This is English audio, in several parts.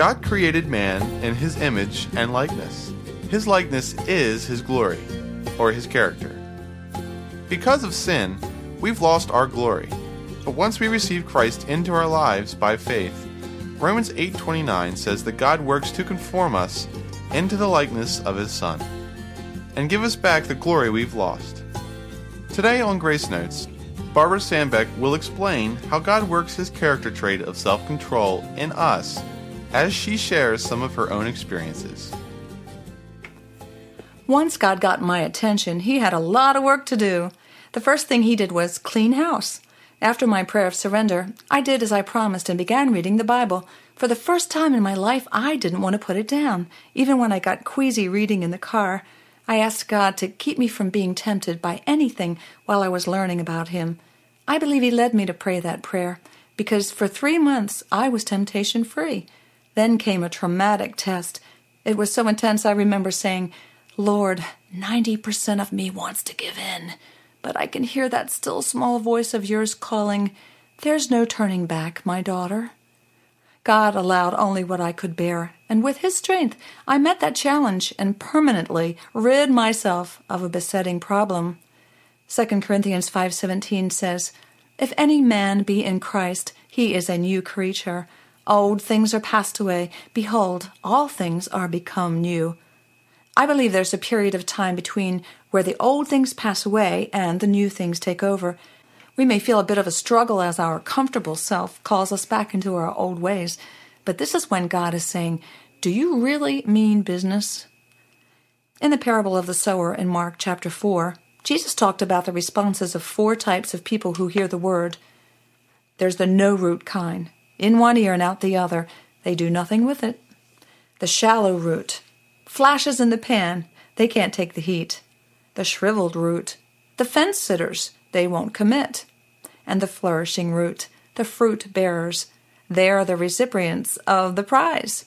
God created man in his image and likeness. His likeness is his glory, or his character. Because of sin, we've lost our glory. But once we receive Christ into our lives by faith, Romans 8:29 says that God works to conform us into the likeness of his son and give us back the glory we've lost. Today on Grace Notes, Barbara Sandbeck will explain how God works his character trait of self-control in us as she shares some of her own experiences. Once God got my attention, he had a lot of work to do. The first thing he did was clean house. After my prayer of surrender, I did as I promised and began reading the Bible. For the first time in my life, I didn't want to put it down. Even when I got queasy reading in the car, I asked God to keep me from being tempted by anything while I was learning about Him. I believe He led me to pray that prayer because for three months I was temptation free. Then came a traumatic test. It was so intense I remember saying, Lord, 90% of me wants to give in but I can hear that still small voice of yours calling, There's no turning back, my daughter. God allowed only what I could bear, and with His strength I met that challenge and permanently rid myself of a besetting problem. 2 Corinthians 5:17 says, "If any man be in Christ, he is a new creature. Old things are passed away; behold, all things are become new." I believe there's a period of time between where the old things pass away and the new things take over. We may feel a bit of a struggle as our comfortable self calls us back into our old ways, but this is when God is saying, Do you really mean business? In the parable of the sower in Mark chapter 4, Jesus talked about the responses of four types of people who hear the word. There's the no root kind, in one ear and out the other. They do nothing with it. The shallow root, Flashes in the pan, they can't take the heat. The shriveled root, the fence sitters, they won't commit. And the flourishing root, the fruit bearers, they are the recipients of the prize.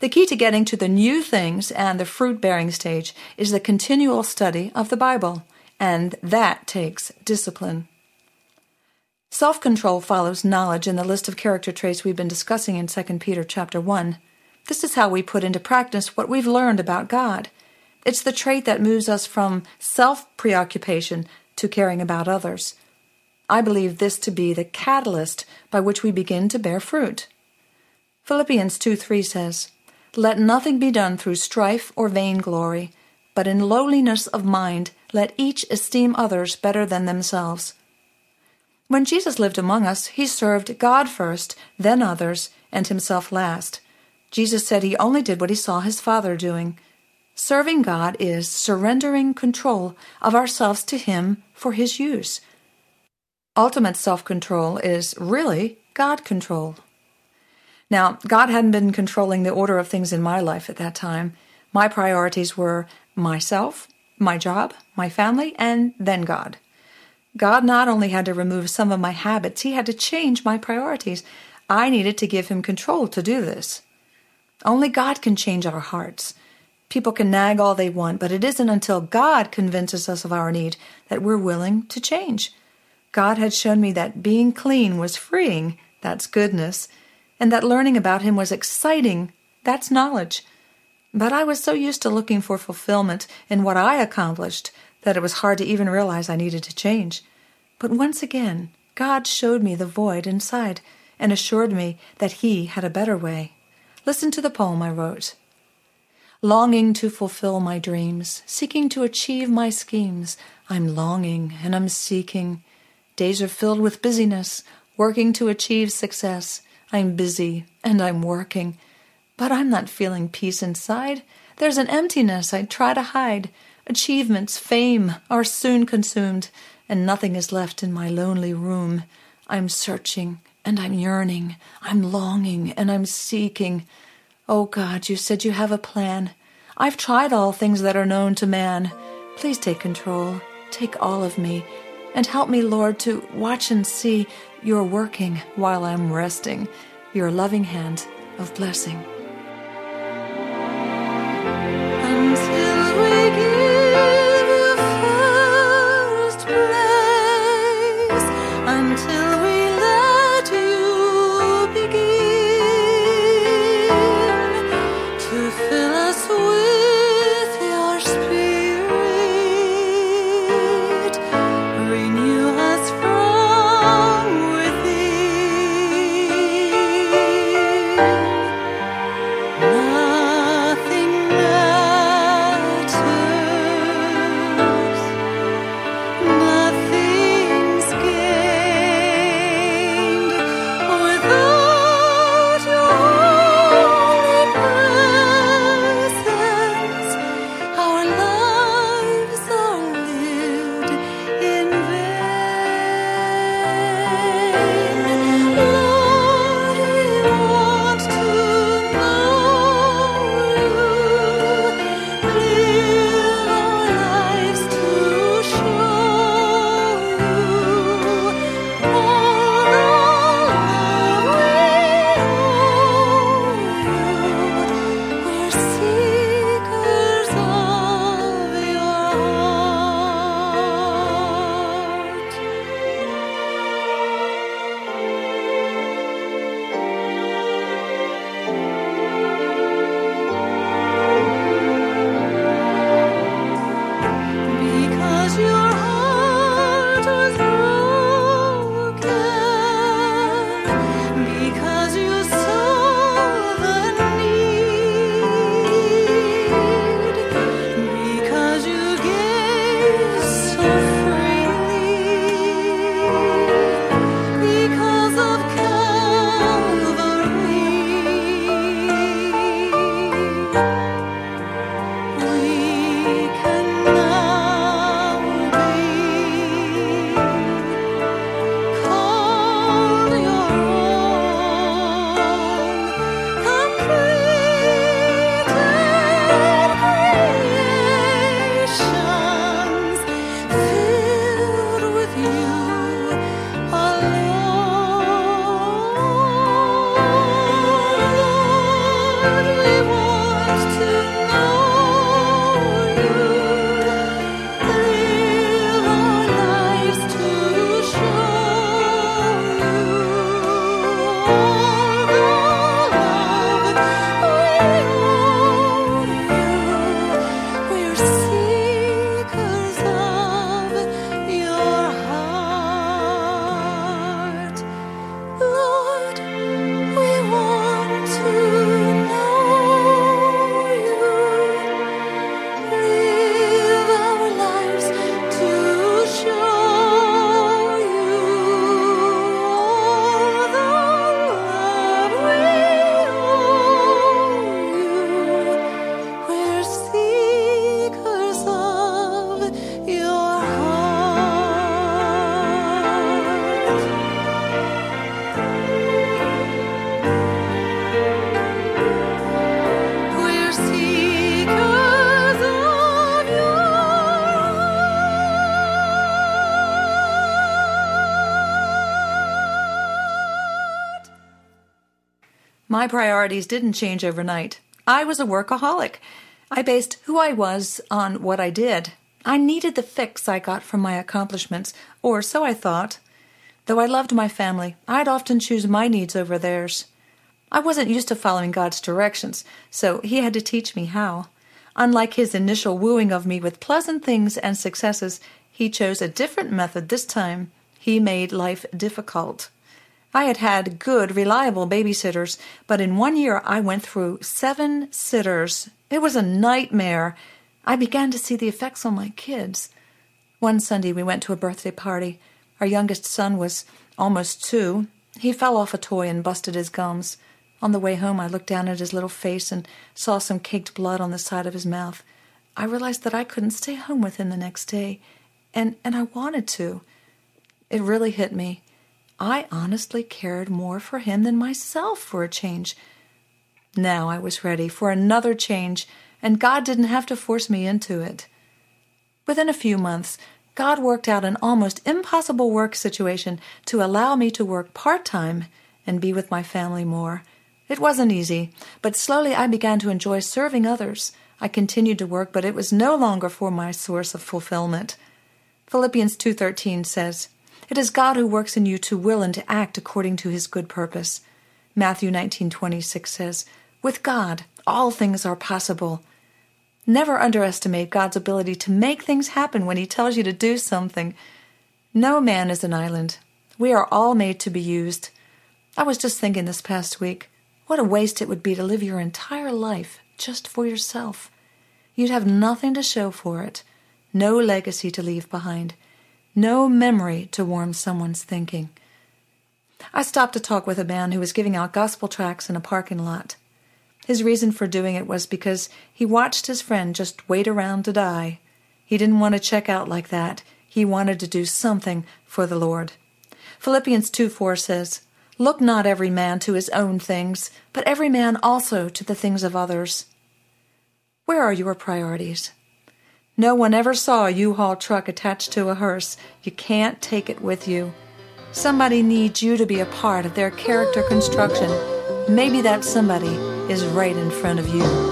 The key to getting to the new things and the fruit bearing stage is the continual study of the Bible, and that takes discipline. Self control follows knowledge in the list of character traits we've been discussing in 2 Peter chapter 1. This is how we put into practice what we've learned about God. It's the trait that moves us from self preoccupation to caring about others. I believe this to be the catalyst by which we begin to bear fruit. Philippians 2 3 says, Let nothing be done through strife or vainglory, but in lowliness of mind let each esteem others better than themselves. When Jesus lived among us, he served God first, then others, and himself last. Jesus said he only did what he saw his Father doing. Serving God is surrendering control of ourselves to Him for His use. Ultimate self control is really God control. Now, God hadn't been controlling the order of things in my life at that time. My priorities were myself, my job, my family, and then God. God not only had to remove some of my habits, He had to change my priorities. I needed to give Him control to do this. Only God can change our hearts. People can nag all they want, but it isn't until God convinces us of our need that we're willing to change. God had shown me that being clean was freeing, that's goodness, and that learning about Him was exciting, that's knowledge. But I was so used to looking for fulfillment in what I accomplished that it was hard to even realize I needed to change. But once again, God showed me the void inside and assured me that He had a better way. Listen to the poem I wrote. Longing to fulfill my dreams, seeking to achieve my schemes, I'm longing and I'm seeking. Days are filled with busyness, working to achieve success. I'm busy and I'm working, but I'm not feeling peace inside. There's an emptiness I try to hide. Achievements, fame are soon consumed, and nothing is left in my lonely room. I'm searching and I'm yearning, I'm longing, and I'm seeking. Oh God, you said you have a plan. I've tried all things that are known to man. Please take control, take all of me, and help me, Lord, to watch and see your working while I'm resting, your loving hand of blessing. My priorities didn't change overnight. I was a workaholic. I based who I was on what I did. I needed the fix I got from my accomplishments, or so I thought. Though I loved my family, I'd often choose my needs over theirs. I wasn't used to following God's directions, so He had to teach me how. Unlike His initial wooing of me with pleasant things and successes, He chose a different method this time. He made life difficult. I had had good, reliable babysitters, but in one year I went through seven sitters. It was a nightmare. I began to see the effects on my kids. One Sunday we went to a birthday party. Our youngest son was almost two. He fell off a toy and busted his gums. On the way home, I looked down at his little face and saw some caked blood on the side of his mouth. I realized that I couldn't stay home with him the next day, and, and I wanted to. It really hit me. I honestly cared more for him than myself for a change. Now I was ready for another change, and God didn't have to force me into it. Within a few months, God worked out an almost impossible work situation to allow me to work part time and be with my family more. It wasn't easy, but slowly I began to enjoy serving others. I continued to work, but it was no longer for my source of fulfillment. Philippians 2:13 says, it is God who works in you to will and to act according to his good purpose. Matthew 19:26 says, "With God, all things are possible." Never underestimate God's ability to make things happen when he tells you to do something. No man is an island. We are all made to be used. I was just thinking this past week, what a waste it would be to live your entire life just for yourself. You'd have nothing to show for it, no legacy to leave behind no memory to warm someone's thinking. I stopped to talk with a man who was giving out gospel tracts in a parking lot. His reason for doing it was because he watched his friend just wait around to die. He didn't want to check out like that. He wanted to do something for the Lord. Philippians 2 4 says, Look not every man to his own things, but every man also to the things of others. Where are your priorities? No one ever saw a U-Haul truck attached to a hearse. You can't take it with you. Somebody needs you to be a part of their character construction. Maybe that somebody is right in front of you.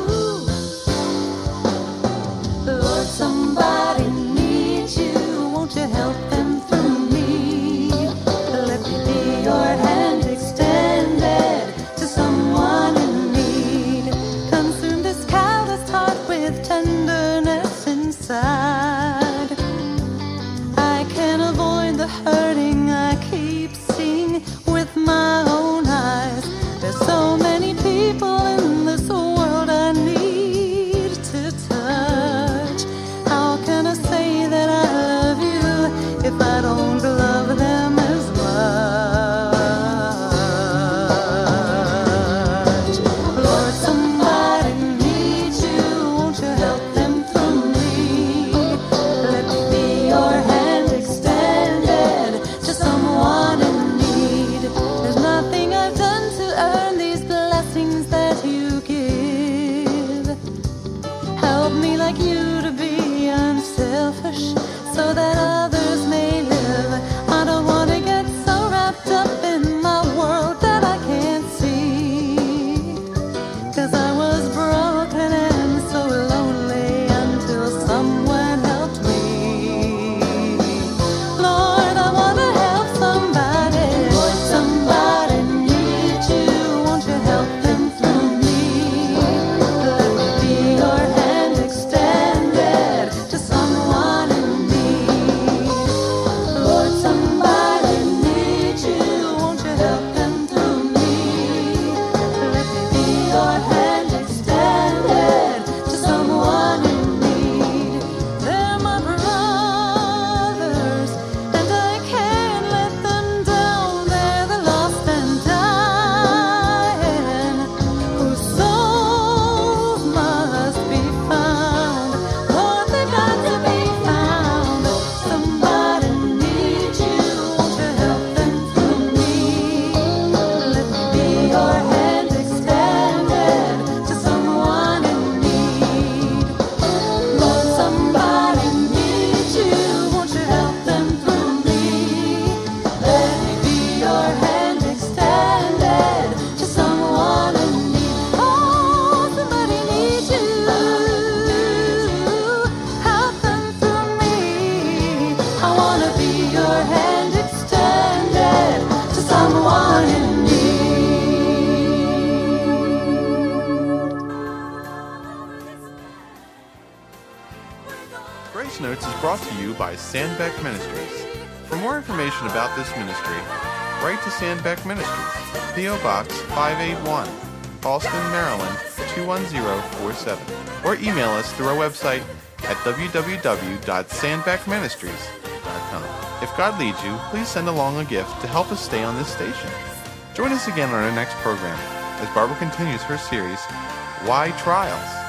By Sandbeck Ministries. For more information about this ministry, write to Sandbeck Ministries, P.O. Box 581, Fallston, Maryland 21047, or email us through our website at www.sandbeckministries.com. If God leads you, please send along a gift to help us stay on this station. Join us again on our next program as Barbara continues her series, Why Trials?